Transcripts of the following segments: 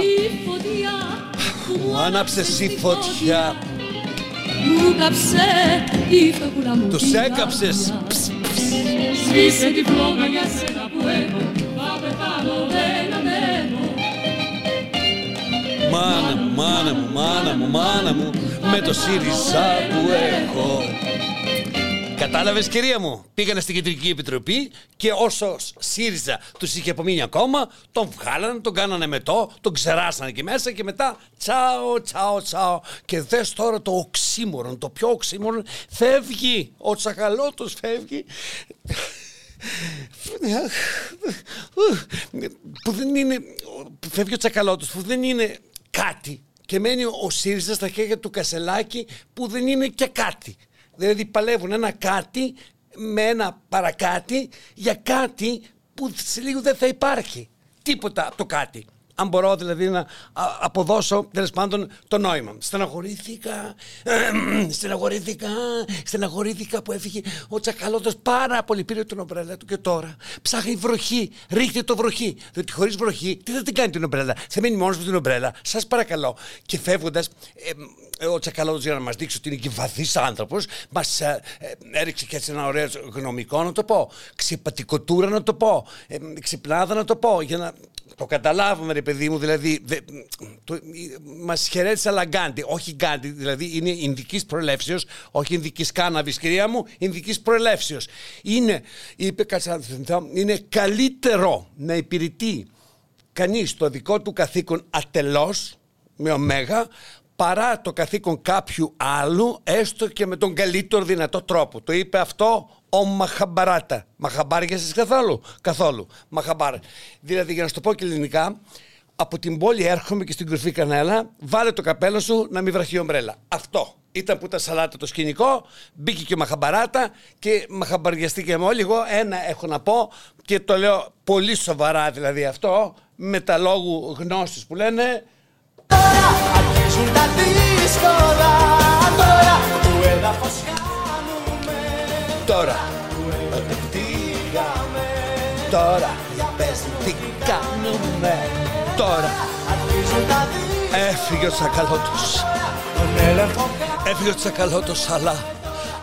Η φωτιά που Μου άναψες η φωτιά. Μου κάψε η φεγγούλα μου Τους την έκαψες. καρδιά. Ψ, Σβήσε τη φλόγα για σένα που έχω Θα πεθάνω δεν ανέβω Μάνα μου, μάνα μου, μάνα μου, μάνα μου, με το ΣΥΡΙΖΑ που έχω. Κατάλαβες κυρία μου, πήγανε στην Κεντρική Επιτροπή και όσο ΣΥΡΙΖΑ τους είχε απομείνει ακόμα, τον βγάλανε, τον κάνανε μετό, τον ξεράσανε εκεί μέσα και μετά τσάω, τσάω, τσάω. Και δες τώρα το οξύμορον, το πιο οξύμορον, φεύγει, ο τσακαλώτος φεύγει που δεν είναι, φεύγει ο τσακαλώτος που δεν είναι κάτι και μένει ο ΣΥΡΙΖΑ στα χέρια του Κασελάκη που δεν είναι και κάτι. Δηλαδή παλεύουν ένα κάτι με ένα παρακάτι για κάτι που σε λίγο δεν θα υπάρχει. Τίποτα από το κάτι. Αν μπορώ δηλαδή να α, αποδώσω τέλος πάντων το νόημα. Στεναχωρήθηκα, στεναχωρήθηκα, στεναχωρήθηκα που έφυγε ο Τσακαλώτος πάρα πολύ πήρε τον ομπρέλα του και τώρα ψάχνει βροχή, ρίχτε το βροχή. Διότι χωρίς βροχή τι θα την κάνει την ομπρέλα, θα μείνει μόνος με την ομπρέλα. Σας παρακαλώ. Και φεύγοντας, ε, ο Τσακαλώτος για να μας δείξει ότι είναι και βαθύς άνθρωπος, μας ε, ε, έριξε και έτσι ένα ωραίο γνωμικό να το πω, ξεπατικοτούρα να το πω, ε, ξυπνάδα να το πω, για να το καταλάβουμε ρε παιδί μου, δηλαδή δε, το, μας χαιρέτησε αλλά Γκάντι, όχι Γκάντι, δηλαδή είναι Ινδικής προελεύσεως, όχι Ινδικής κάναβης κυρία μου, Ινδικής προελεύσεως. Είναι, είπε Κατσανθινθά, είναι καλύτερο να υπηρετεί κανείς το δικό του καθήκον ατελώς, με ωμέγα, παρά το καθήκον κάποιου άλλου, έστω και με τον καλύτερο δυνατό τρόπο. Το είπε αυτό ο Μαχαμπαράτα. Μαχαμπάριασες καθόλου. Καθόλου. Μαχαμπάρα. Δηλαδή, για να σου το πω και ελληνικά, από την πόλη έρχομαι και στην κρυφή κανέλα, βάλε το καπέλο σου να μην βραχεί ομπρέλα. Αυτό. Ήταν που ήταν σαλάτα το σκηνικό, μπήκε και ο Μαχαμπαράτα και μαχαμπαριαστήκαμε όλοι. Εγώ ένα έχω να πω και το λέω πολύ σοβαρά δηλαδή αυτό, με τα λόγου γνώσης που λένε Αρχίζουν τα δύσκολα τώρα Του έδαφος χάνουμε τώρα. Τι είχαμε Τώρα, πες τι κάνουμε τώρα. Αρχίζουν τα δύσκολα Έφυγε ο Τσακαλώτος. Τον έλεγχο Έφυγε ο Τσακαλώτος, αλλά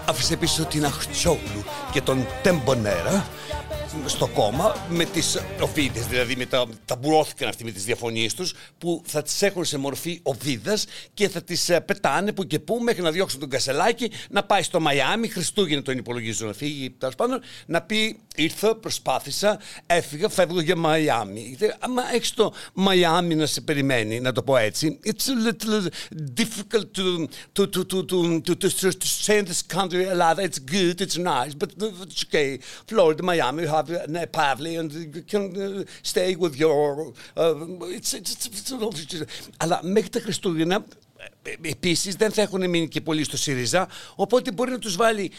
άφησε πίσω την Αχτσόγλου και τον Τεμπονέρα στο κόμμα με τις οβίδες, δηλαδή με τα, ταμπουρώθηκαν αυτοί με τις διαφωνίες τους που θα τις έχουν σε μορφή οβίδας και θα τις ε, πετάνε που και που μέχρι να διώξουν τον Κασελάκη να πάει στο Μαϊάμι, Χριστούγεννα τον υπολογίζω να φύγει τέλος πάντων, να πει ήρθα, προσπάθησα, έφυγα, φεύγω για Μαϊάμι. Ε, Άμα έχεις το Μαϊάμι να σε περιμένει, να το πω έτσι, it's a little difficult to, to, to, to, to, to, to, to say in this country, Ελλάδα, it's good, it's nice, but it's okay. Florida, Miami, you have uh, Pavli and you can uh, stay with your... Uh, it's, it's, it's, it's, αλλά μέχρι τα Χριστούγεννα επίσης δεν θα έχουν μείνει και πολύ στο ΣΥΡΙΖΑ, οπότε μπορεί να τους βάλει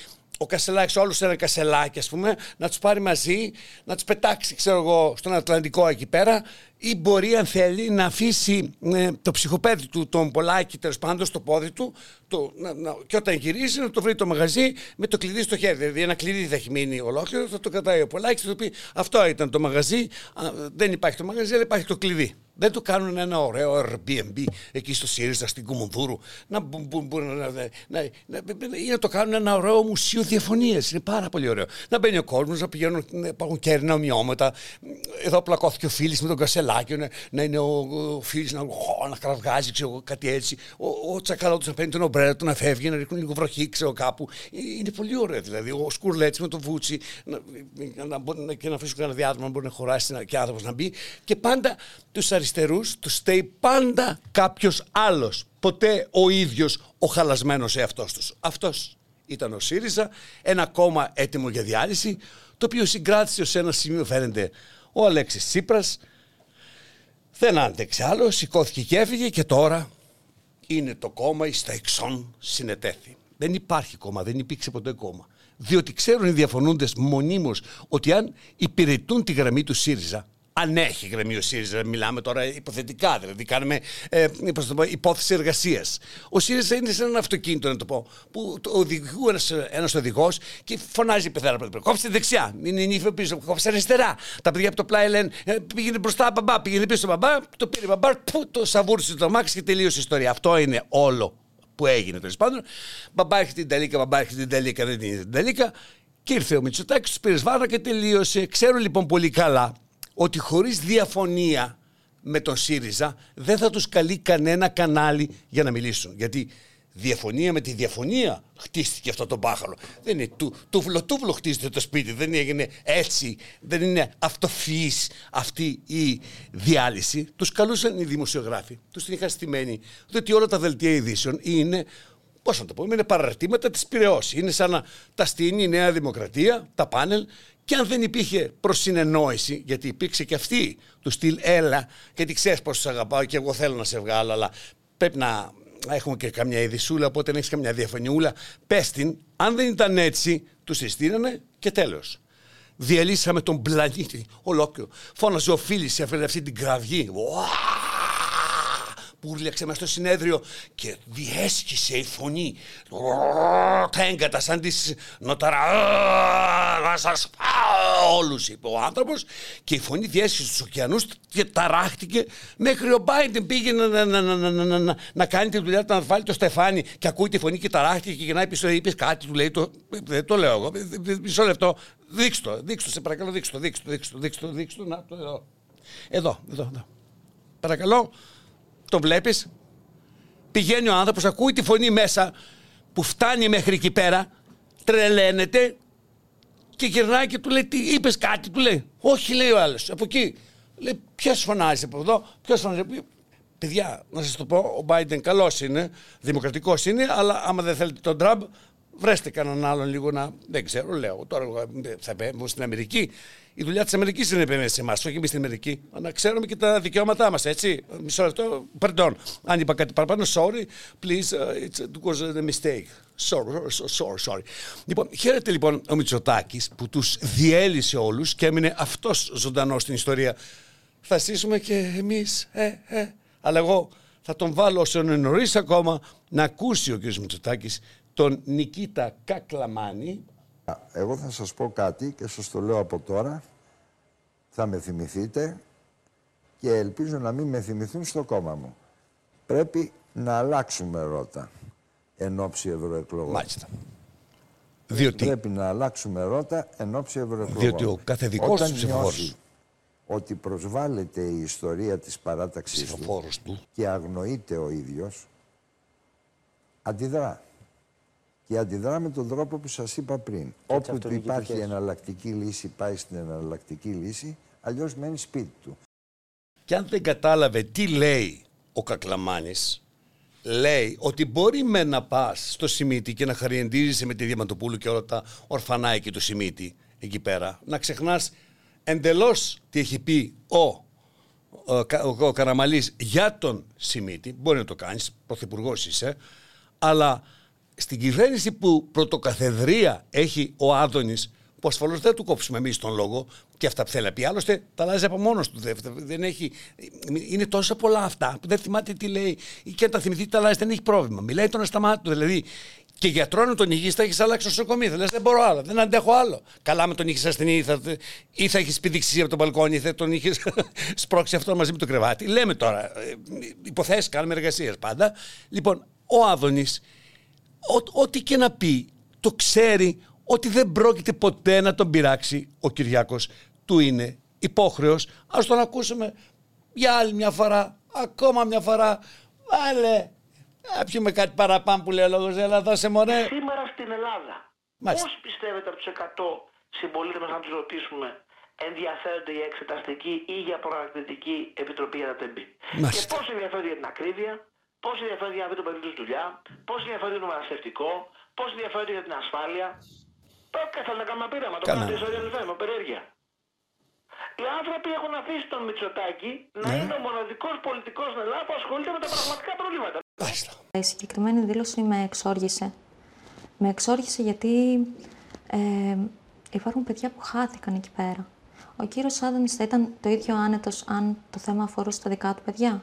ο Κασελάκης όλους σε ένα κασελάκι ας πούμε, να τους πάρει μαζί, να τους πετάξει ξέρω εγώ στον Ατλαντικό εκεί πέρα ή μπορεί αν θέλει να αφήσει ε, το ψυχοπαίδι του, τον Πολάκη τέλος πάντων στο πόδι του το, να, να, και όταν γυρίζει να το βρει το μαγαζί με το κλειδί στο χέρι. Δηλαδή ένα κλειδί θα έχει μείνει ολόκληρο, θα το κρατάει ο Πολάκης, θα του πει αυτό ήταν το μαγαζί, α, δεν υπάρχει το μαγαζί αλλά υπάρχει το κλειδί. Δεν του κάνουν ένα ωραίο Airbnb εκεί στο ΣΥΡΙΖΑ, στην Κουμουνδούρου, να, μπο- μπο- μπο- να, να, να, να- ή να το κάνουν ένα ωραίο μουσείο διαφωνίας. Είναι πάρα πολύ ωραίο. Να μπαίνει ο κόσμος, να πηγαίνουν, να υπάρχουν κέρνα ομοιώματα. Εδώ πλακώθηκε ο Φίλης με τον Κασελάκιο, να, να είναι ο, ο Φίλης να, χω, να κραυγάζει, ξέρω εγώ, κάτι έτσι. Ο, ο Τσακαλώτος να παίρνει τον ομπρέλα του, να φεύγει, να ρίχνουν λίγο βροχή, ξέρω κάπου. Ε, Είναι πολύ ωραίο δηλαδή. Ο Σκουρλέτσι με τον Βούτσι να, να, να, μπορεί να- και να αφήσουν κανένα διάδρομο να μπορεί να χωράσει ένα- και άνθρωπος να μπει. Και πάντα τους αριστερού τους στέει πάντα κάποιος άλλος. Ποτέ ο ίδιος ο χαλασμένος εαυτός τους. Αυτός ήταν ο ΣΥΡΙΖΑ, ένα κόμμα έτοιμο για διάλυση, το οποίο συγκράτησε ως ένα σημείο, φαίνεται, ο Αλέξης Τσίπρας. Δεν άντεξε άλλο, σηκώθηκε και έφυγε και τώρα είναι το κόμμα εις τα εξών συνετέθη. Δεν υπάρχει κόμμα, δεν υπήρξε ποτέ κόμμα. Διότι ξέρουν οι διαφωνούντες μονίμως ότι αν υπηρετούν τη γραμμή του ΣΥΡΙΖΑ, Αν έχει γραμμή ο ΣΥΡΙΖΑ, μιλάμε τώρα υποθετικά, δηλαδή κάνουμε ε, πώς το πω, υπόθεση εργασίας. Ο ΣΥΡΙΖΑ είναι σαν ένα αυτοκίνητο, να το πω, που το οδηγού ένας οδηγός και φωνάζει η πεθέρα. Κόψτε δεξιά, είναι νύφη πίσω, κόψτε αριστερά. Τα παιδιά από το πλάι λένε ε, πήγαινε μπροστά, μπαμπά, πήγαινε πίσω, μπαμπά, το πήρε μπαμπά, που, το σαβούρισε το μάξι και τελείωσε η ιστορία. Αυτό είναι όλο που έγινε τέλος πάντων. Μπαμπά έχει την Ταλίκα, μπαμπά έχει την Ταλίκα, δεν είναι την Ταλίκα. Και ήρθε ο Μητσοτάκης, τους πήρε βάρα και τελείωσε. Ξέρω λοιπόν πολύ καλά ότι χωρίς διαφωνία με τον ΣΥΡΙΖΑ δεν θα τους καλεί κανένα κανάλι για να μιλήσουν. Γιατί διαφωνία με τη διαφωνία χτίστηκε αυτό το μπάχαλο. Δεν είναι του, τούβλο τούβλο χτίζεται το σπίτι, δεν έγινε έτσι, δεν είναι αυτοφυής αυτή η διάλυση. Τους καλούσαν οι δημοσιογράφοι, τους την είχαν στημένη, διότι όλα τα δελτία ειδήσεων είναι Πώς να το πούμε, είναι παραρτήματα της Πυραιώση. Είναι σαν να τα στείνει η Νέα Δημοκρατία, τα πάνελ, και αν δεν υπήρχε προσυνεννόηση, γιατί υπήρξε και αυτή του στυλ έλα, γιατί ξέρεις πώ σε αγαπάω και εγώ θέλω να σε βγάλω, αλλά πρέπει να έχουμε και καμιά ειδισούλα, οπότε έχεις καμιά διαφωνιούλα. Πες την, αν δεν ήταν έτσι, τους συστήνανε και τέλος. Διαλύσαμε τον πλανήτη ολόκληρο. Φώναζε ο Φίλης, έφερε αυτή την κραυγή που ήρλεξε μέσα στο συνέδριο και διέσχισε η φωνή. Τέγκατα σαν τις νοταρά. Να σας πάω όλους είπε ο άνθρωπος και η φωνή διέσχισε στους ωκεανούς και ταράχτηκε μέχρι ο Μπάιντεν πήγε να, να, να, να, να, να, να κάνει τη δουλειά του να βάλει το στεφάνι και ακούει τη φωνή και ταράχτηκε και γυρνάει πίσω είπες κάτι του λέει το, δεν το λέω εγώ μισό λεπτό δείξτε το, δείξτε το σε παρακαλώ δείξτε το, δείξτε το, δείξτε το, δείξτε το, δείξτε το, να το εδώ εδώ, εδώ, εδώ. Παρακαλώ, το βλέπεις; Πηγαίνει ο άνθρωπος, ακούει τη φωνή μέσα που φτάνει μέχρι εκεί πέρα, τρελαίνεται και γυρνάει και του λέει: Τι είπες κάτι, του λέει. Όχι, λέει ο άλλος. Από εκεί. Λέει: Ποιος φωνάζει από εδώ, ποιος φωνάζει από εκεί. Παιδιά, να σας το πω, ο Biden καλός είναι, δημοκρατικός είναι, αλλά άμα δεν θέλετε τον Τραμπ, βρέστε κανέναν άλλον λίγο να. Δεν ξέρω, λέω. Τώρα θα επέμβω στην Αμερική. Η δουλειά της Αμερικής είναι να επέμβει σε εμάς, όχι εμείς στην Αμερική. Να ξέρουμε και τα δικαιώματά μας, έτσι. Μισό λεπτό. Pardon. Αν είπα κάτι παραπάνω, sorry. Please, uh, it was a mistake. Sorry, sorry, sorry. Λοιπόν, χαίρεται λοιπόν ο Μητσοτάκης που τους διέλυσε όλους και έμεινε αυτός ζωντανός στην ιστορία. Θα ζήσουμε και εμείς, ε, ε. Αλλά εγώ θα τον βάλω όσο είναι νωρίς ακόμα να ακούσει ο κ. Μητσοτάκης τον Νικήτα Κακλαμάνη. Εγώ θα σας πω κάτι και σας το λέω από τώρα. Θα με θυμηθείτε και ελπίζω να μην με θυμηθούν στο κόμμα μου. Πρέπει να αλλάξουμε ρότα εν ώψη ευρωεκλογών. Μάλιστα. Διότι... Πρέπει να αλλάξουμε ρότα εν ώψη ευρωεκλογών. Διότι ο κάθε δικός τους ψηφοφόρος ότι προσβάλλεται η ιστορία της παράταξης του, του και αγνοείται ο ίδιος, αντιδρά και αντιδρά με τον τρόπο που σας είπα πριν. Όπου του υπάρχει εναλλακτική λύση, πάει στην εναλλακτική λύση, αλλιώς μένει σπίτι του. Και αν δεν κατάλαβε τι λέει ο Κακλαμάνης, λέει ότι μπορεί με να πας στο Σιμίτι και να χαριεντίζεσαι με τη Διαμαντοπούλου και όλα τα ορφανά εκεί του Σιμίτι, εκεί πέρα, να ξεχνάς εντελώς τι έχει πει ο ο, ο, ο Καραμαλής για τον Σιμίτη, μπορεί να το κάνεις, πρωθυπουργός είσαι, αλλά στην κυβέρνηση που πρωτοκαθεδρία έχει ο Άδωνης, που ασφαλώς δεν του κόψουμε εμείς τον λόγο και αυτά που θέλει να πει. Άλλωστε τα αλλάζει από μόνος του. Δεν έχει, είναι τόσα πολλά αυτά που δεν θυμάται τι λέει και αν τα θυμηθεί τα αλλάζει, δεν έχει πρόβλημα. Μιλάει τον ασταμάτητο. Δηλαδή και γιατρό να τον υγιεί θα έχεις αλλάξει νοσοκομείο. Δηλαδή δεν μπορώ άλλο, δεν αντέχω άλλο. Καλά με τον είχε ασθενή ή θα, ή θα έχεις πηδήξει από τον μπαλκόνι ή θα τον είχες σπρώξει αυτό μαζί με το κρεβάτι. Λέμε τώρα, ε, υποθέσεις, κάνουμε εργασίες πάντα. Λοιπόν, ο Άδωνης ό,τι και να πει, το ξέρει ότι δεν πρόκειται ποτέ να τον πειράξει ο Κυριάκος. Του είναι υπόχρεος. Ας τον ακούσουμε για άλλη μια φορά, ακόμα μια φορά. Βάλε, να πιούμε κάτι παραπάνω που λέει ο λόγος, έλα δώσε μωρέ. Σήμερα στην Ελλάδα, Μάλιστα. πώς πιστεύετε από τους 100 συμπολίτες μας να τους ρωτήσουμε ενδιαφέρονται για εξεταστική ή για προακτητική επιτροπή για τα τεμπή. Και Μάλιστα. πώς ενδιαφέρονται για την ακρίβεια, πώς ενδιαφέρονται για να δει το παιδί του δουλειά, πώς ενδιαφέρονται για το μεταναστευτικό, πώς ενδιαφέρονται για την ασφάλεια. Το θέλω να κάνουμε πείραμα, το Καλά. κάνουμε ιστορία του θέμα, περιέργεια. Οι άνθρωποι έχουν αφήσει τον Μητσοτάκη να Ναι. είναι ο μοναδικός πολιτικός στην Ελλάδα που ασχολείται με τα πραγματικά προβλήματα. Μάλιστα. Η συγκεκριμένη δήλωση με εξόργησε. Με εξόργησε γιατί ε, υπάρχουν παιδιά που χάθηκαν εκεί πέρα. Ο κύριος Άδωνης θα ήταν το ίδιο άνετος αν το θέμα αφορούσε τα δικά του παιδιά;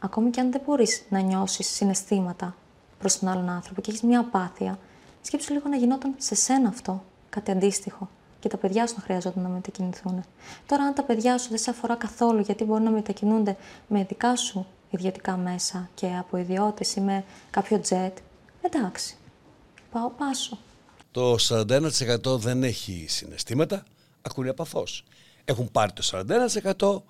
Ακόμη και αν δεν μπορείς να νιώσεις συναισθήματα προς τον άλλον άνθρωπο και έχεις μια απάθεια, σκέψου λίγο να γινόταν σε σένα αυτό, κάτι αντίστοιχο. Και τα παιδιά σου να χρειαζόταν να μετακινηθούν. Τώρα, αν τα παιδιά σου δεν σε αφορά καθόλου, γιατί μπορεί να μετακινούνται με δικά σου ιδιωτικά μέσα και από ιδιώτες ή με κάποιο τζετ, εντάξει. Πάω πάσο. Το 41% δεν έχει συναισθήματα, ακούνε απαθώς. Έχουν πάρει το 41%,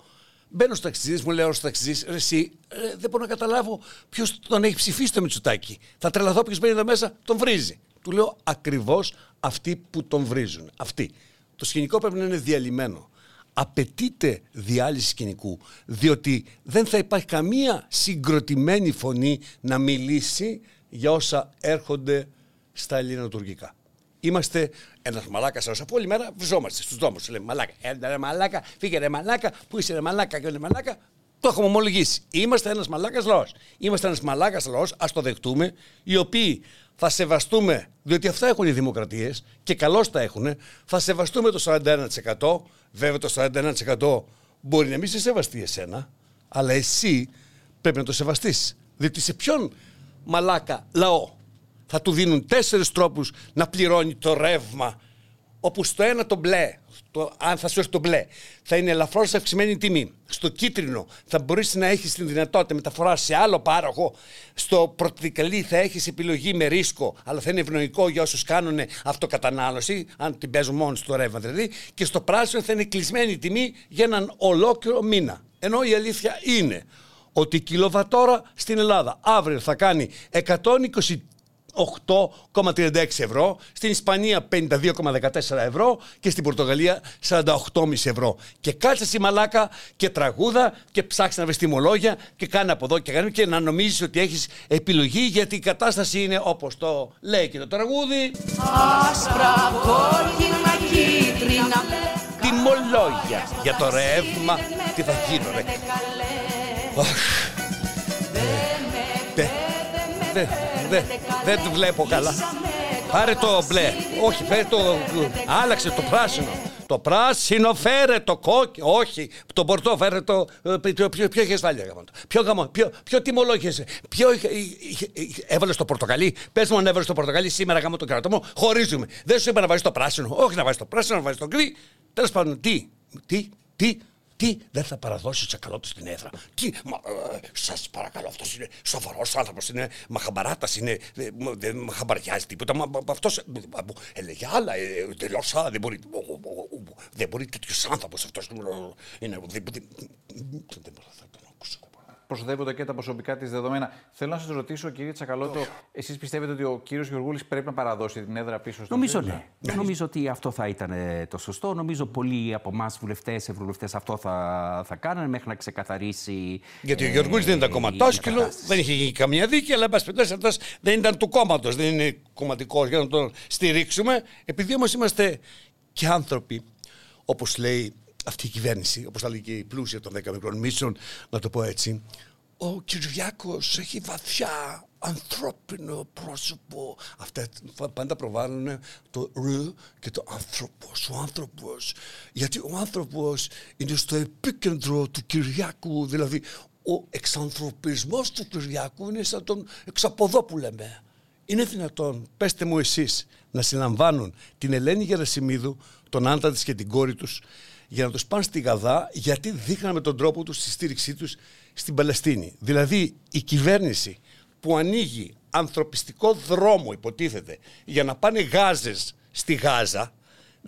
μπαίνω στο ταξιτζή, μου λέω στο ταξιτζή, εσύ ε, δεν μπορώ να καταλάβω ποιος τον έχει ψηφίσει το Μητσουτάκι. Θα τρελαθώ ποιος μπαίνει εδώ μέσα, τον βρίζει. Του λέω ακριβώς αυτοί που τον βρίζουν. Αυτοί. Το σκηνικό πρέπει να είναι διαλυμένο. Απαιτείται διάλυση σκηνικού, διότι δεν θα υπάρχει καμία συγκροτημένη φωνή να μιλήσει για όσα έρχονται στα ελληνοτουρκικά. Είμαστε ένας μαλάκας σα από όλη μέρα βριζόμαστε στους δρόμους. Λέμε μαλάκα, έλα ρε μαλάκα, φύγε ρε μαλάκα, πού είσαι ρε μαλάκα και ρε μαλάκα. Το έχουμε ομολογήσει. Είμαστε ένας μαλάκας λαός. Είμαστε ένας μαλάκας λαός, ας το δεχτούμε, οι οποίοι θα σεβαστούμε, διότι αυτά έχουν οι δημοκρατίες και καλώς τα έχουν, θα σεβαστούμε το 41%. Βέβαια το 41% μπορεί να μην σε σεβαστεί εσένα, αλλά εσύ πρέπει να το σεβαστείς. Διότι σε ποιον μαλάκα λαό θα του δίνουν τέσσερις τρόπους να πληρώνει το ρεύμα όπου στο ένα το μπλε, το, αν θα σου έρθει το μπλε, θα είναι ελαφρώς αυξημένη τιμή. Στο κίτρινο θα μπορείς να έχεις την δυνατότητα μεταφοράς σε άλλο πάροχο. Στο πρωτοδικαλή θα έχεις επιλογή με ρίσκο, αλλά θα είναι ευνοϊκό για όσους κάνουν αυτοκατανάλωση, αν την παίζουν μόνο στο ρεύμα δηλαδή. Και στο πράσινο θα είναι κλεισμένη τιμή για έναν ολόκληρο μήνα. Ενώ η αλήθεια είναι ότι η κιλοβατόρα στην Ελλάδα αύριο θα κάνει 120 8,36 ευρώ, στην Ισπανία 52,14 ευρώ και στην Πορτογαλία 48,5 ευρώ. Και κάτσε στη μαλάκα και τραγούδα και ψάξει να βρεις τιμολόγια και κάνει από εδώ και κάνει και να νομίζεις ότι έχεις επιλογή γιατί η κατάσταση είναι όπως το λέει και το τραγούδι. Άσπρα, κόκκινα, κίτρινα. Τιμολόγια για το ρεύμα. Τι θα γίνω, ρε. Δεν, δεν, δεν το βλέπω καλά. Πάρε το μπλε. Όχι, φέρε το. Άλλαξε το πράσινο. Το πράσινο φέρε το κόκκινο. Όχι, το πορτό φέρε το. Ποιο, ποιο, ποιο έχει ασφάλεια γάμο. Ποιο γάμο, ποιο, ποιο τιμολόγησε. Ποιο έβαλες το πορτοκαλί; Πες μου αν έβαλες το πορτοκαλί σήμερα γάμο τον κρατό μου. Χωρίζουμε. Δεν σου είπα να βάζεις το πράσινο. Όχι να βάζεις το πράσινο, να βάζεις το γκρι. Τέλος πάντων, τι, τι, τι, τι δεν θα παραδώσει τσακαλώτο στην έδρα. Τι, μα, ε, σας παρακαλώ, αυτός είναι σοβαρός άνθρωπος, είναι μαχαμπαράτας, είναι, ε, δεν μαχαμπαριάζει τίποτα. Μα, μα, αυτός ε, έλεγε άλλα, ε, τελώς άλλα, δεν μπορεί, ο, ο, ο, δεν μπορεί τέτοιος άνθρωπος αυτός. Είναι, δεν, δεν, δεν μπορώ να τον ακούσω. Προστατεύονται και τα προσωπικά της δεδομένα. Θέλω να σας ρωτήσω, κύριε Τσακαλώτο, εσείς πιστεύετε ότι ο κύριος Γεωργούλης πρέπει να παραδώσει την έδρα πίσω στο Νομίζω ναι. Νομίζω ότι αυτό θα ήταν ε, το σωστό. Νομίζω πολλοί από εμάς, βουλευτές, ευρωβουλευτές, αυτό θα, θα κάνανε μέχρι να ξεκαθαρίσει. Γιατί ο Γεωργούλης δεν ήταν κομματόσκυλο, δεν είχε γίνει καμία δίκη, αλλά εν πάση περιπτώσει αυτός δεν ήταν του κόμματος, δεν είναι κομματικός για να τον στηρίξουμε. Επειδή όμως είμαστε και άνθρωποι, όπως λέει αυτή η κυβέρνηση, όπως θα λέει και η πλούσια των 10 μικρών μίσεων, να το πω έτσι, ο Κυριάκος έχει βαθιά ανθρώπινο πρόσωπο. Αυτά πάντα προβάλλουν το ρου και το άνθρωπος, ο άνθρωπος. Γιατί ο άνθρωπος είναι στο επίκεντρο του Κυριάκου, δηλαδή ο εξανθρωπισμός του Κυριάκου είναι σαν τον εξαποδό που λέμε. Είναι δυνατόν, πέστε μου εσείς, να συλλαμβάνουν την Ελένη Γερασιμίδου, τον άντρα της και την κόρη τους, για να τους πάνε στη Γαδά γιατί δείχναν με τον τρόπο τους στη στήριξή τους στην Παλαιστίνη. Δηλαδή η κυβέρνηση που ανοίγει ανθρωπιστικό δρόμο υποτίθεται για να πάνε γάζες στη Γάζα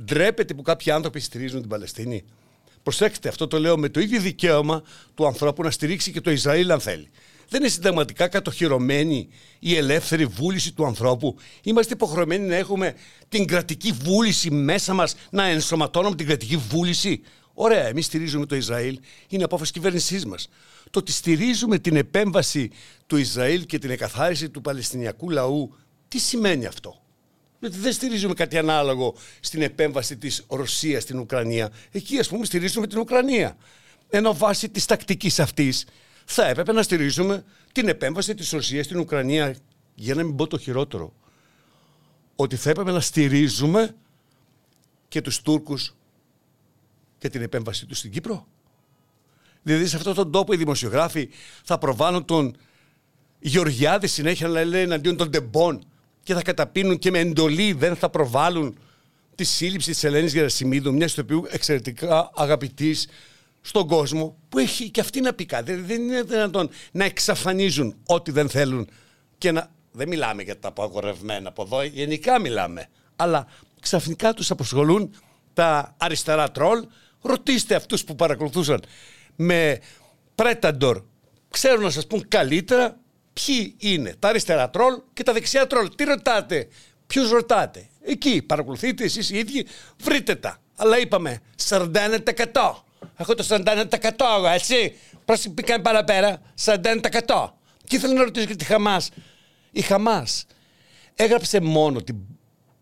ντρέπεται που κάποιοι άνθρωποι στηρίζουν την Παλαιστίνη. Προσέξτε, αυτό το λέω με το ίδιο δικαίωμα του ανθρώπου να στηρίξει και το Ισραήλ αν θέλει. Δεν είναι συνταγματικά κατοχυρωμένη η ελεύθερη βούληση του ανθρώπου. Είμαστε υποχρεωμένοι να έχουμε την κρατική βούληση μέσα μας, να ενσωματώνουμε την κρατική βούληση. Ωραία, εμείς στηρίζουμε το Ισραήλ, είναι απόφαση κυβέρνησής μας. Το ότι στηρίζουμε την επέμβαση του Ισραήλ και την εκαθάριση του Παλαιστινιακού λαού, τι σημαίνει αυτό; Γιατί δεν στηρίζουμε κάτι ανάλογο στην επέμβαση της Ρωσίας στην Ουκρανία. Εκεί ας πούμε στηρίζουμε την Ουκρανία. Ενώ βάσει της τακτικής αυτής θα έπρεπε να στηρίζουμε την επέμβαση της Ρωσίας στην Ουκρανία για να μην πω το χειρότερο. Ότι θα έπρεπε να στηρίζουμε και τους Τούρκους για την επέμβασή τους στην Κύπρο. Δηλαδή σε αυτόν τον τόπο οι δημοσιογράφοι θα προβάλλουν τον Γεωργιάδη συνέχεια να λέει εναντίον των τεμπών και θα καταπίνουν και με εντολή δεν θα προβάλλουν τη σύλληψη της Ελένης Γερασιμίδου, μιας του οποίου εξαιρετικά αγαπητής στον κόσμο, που έχει και αυτή να πει κάτι. Δηλαδή δεν είναι δυνατόν να εξαφανίζουν ό,τι δεν θέλουν και να... Δεν μιλάμε για τα απαγορευμένα από εδώ, γενικά μιλάμε. Αλλά ξαφνικά τους αποσχολούν τα αριστερά τρόλ. Ρωτήστε αυτούς που παρακολουθούσαν με Predator. Ξέρουν να σας πούν καλύτερα ποιοι είναι τα αριστερά τρόλ και τα δεξιά τρόλ. Τι ρωτάτε, ποιους ρωτάτε. Εκεί παρακολουθείτε εσείς οι ίδιοι, βρείτε τα. Αλλά είπαμε 41%. Έχω το 41% εγώ, έτσι. Πώς πήγαμε παραπέρα, 41%. Και ήθελα να ρωτήσω και τη Χαμάς. Η Χαμάς έγραψε μόνο την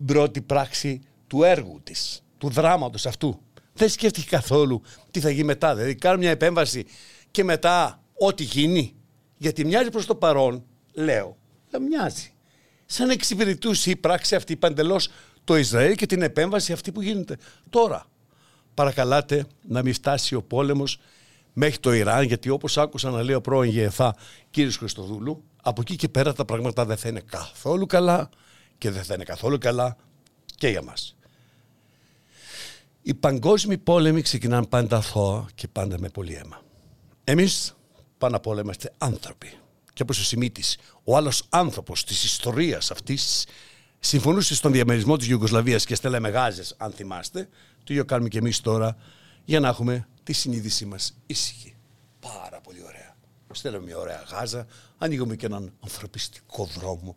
πρώτη πράξη του έργου της, του δράματος αυτού. Δεν σκέφτηκε καθόλου τι θα γίνει μετά. Δηλαδή, κάνω μια επέμβαση και μετά ό,τι γίνει. Γιατί μοιάζει προς το παρόν, λέω, δεν μοιάζει. Σαν να εξυπηρετούσε η πράξη αυτή παντελώς το Ισραήλ και την επέμβαση αυτή που γίνεται τώρα. Παρακαλάτε να μην φτάσει ο πόλεμος μέχρι το Ιράν, γιατί όπως άκουσα να λέει ο πρώην ΓΕΘΑ κύριος Χριστοδούλου, από εκεί και πέρα τα πράγματα δεν θα είναι καθόλου καλά και δεν θα είναι καθόλου καλά και για μας. Οι παγκόσμιοι πόλεμοι ξεκινάνε πάντα αθώα και πάντα με πολύ αίμα. Εμείς πάνω απ' όλα είμαστε άνθρωποι. Και όπως ο Σιμίτης, ο άλλος άνθρωπος της ιστορίας αυτής, συμφωνούσε στον διαμερισμό της Ιουγκοσλαβίας και στέλναμε γάζες, αν θυμάστε, το ίδιο κάνουμε και εμείς τώρα, για να έχουμε τη συνείδησή μας ήσυχη. Πάρα πολύ ωραία. Στέλνουμε μια ωραία γάζα, ανοίγουμε και έναν ανθρωπιστικό δρόμο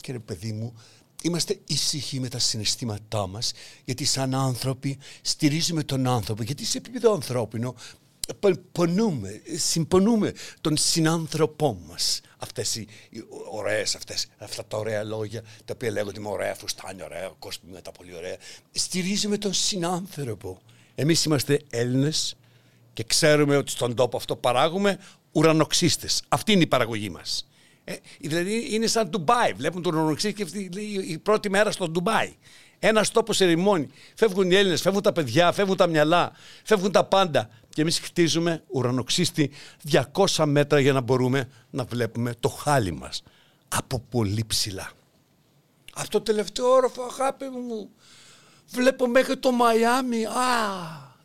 και ρε παιδί μου, είμαστε ήσυχοι με τα συναισθήματά μας, γιατί σαν άνθρωποι στηρίζουμε τον άνθρωπο, γιατί σε επίπεδο ανθρώπινο πο- πονούμε, συμπονούμε τον συνάνθρωπό μας. Αυτές οι, οι ωραίες αυτές, αυτά τα ωραία λόγια, τα οποία λέγονται με ωραία φουστάνια, ωραία κοσμήματα, πολύ ωραία. Στηρίζουμε τον συνάνθρωπο. Εμείς είμαστε Έλληνες και ξέρουμε ότι στον τόπο αυτό παράγουμε ουρανοξύστες. Αυτή είναι η παραγωγή μας. Ε, δηλαδή είναι σαν Ντουμπάι. Βλέπουν τον ουρανοξύστη και αυτή λέει, η πρώτη μέρα στο Ντουμπάι. Ένας τόπος ερημώνει. Φεύγουν οι Έλληνες, φεύγουν τα παιδιά, φεύγουν τα μυαλά, φεύγουν τα πάντα. Και εμείς χτίζουμε ουρανοξύστη 200 μέτρα για να μπορούμε να βλέπουμε το χάλι μας από πολύ ψηλά. Αυτό το τελευταίο όροφο, αγάπη μου, βλέπω μέχρι το Μαϊάμι. Α,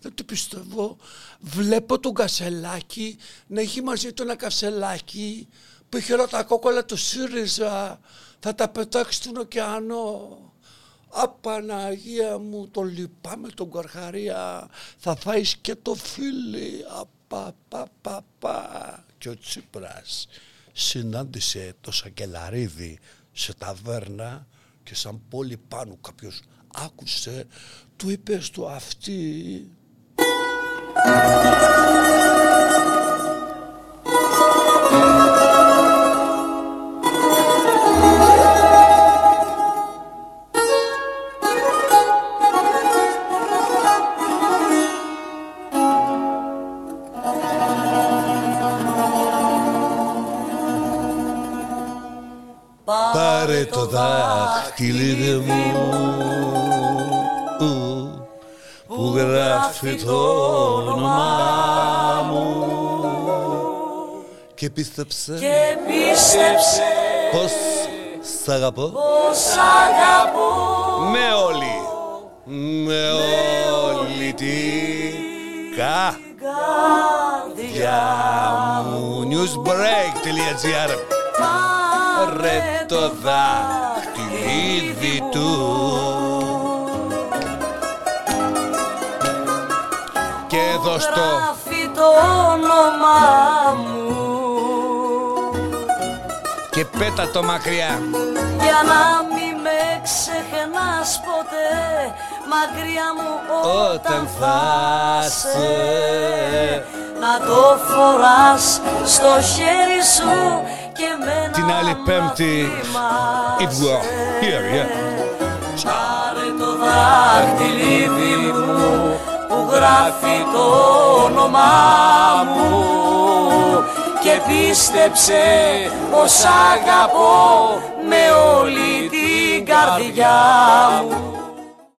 δεν το πιστεύω. Βλέπω τον Κασελάκη να έχει μαζί του ένα κασελάκι που έχει όλα τα κόκκολα του ΣΥΡΙΖΑ. Θα τα πετάξει στον ωκεανό. Απαναγία μου, το λυπάμαι τον Καρχαρία. Θα φάεις και το φίλι. Απα, πα, πα, πα. Και ο Τσίπρας συνάντησε το Σακελαρίδη σε ταβέρνα και σαν πόλη πάνω κάποιος άκουσε, του είπες στο αυτή δάχτυλίδι μου που γράφει το όνομά μου και πίστεψε Και πίστεψε πως σ' αγαπώ. πως αγαπώ. Με όλη με όλη την καρδιά μου. Newsbreak.gr Ρε το δάχτυλίδι του. Και εδώ στο Γράφει το όνομά μου. Και πέτα το μακριά. Για να μην με ξεχνάς ποτέ Μακριά μου Όταν όταν θα θα σε σε Να το φοράς στο χέρι σου Και με Την άλλη Πέμπτη. It will Here, yeah. Πάρε το δάχτυλίδι μου που γράφει το όνομά μου. Και πίστεψε πως αγαπώ με όλη την καρδιά μου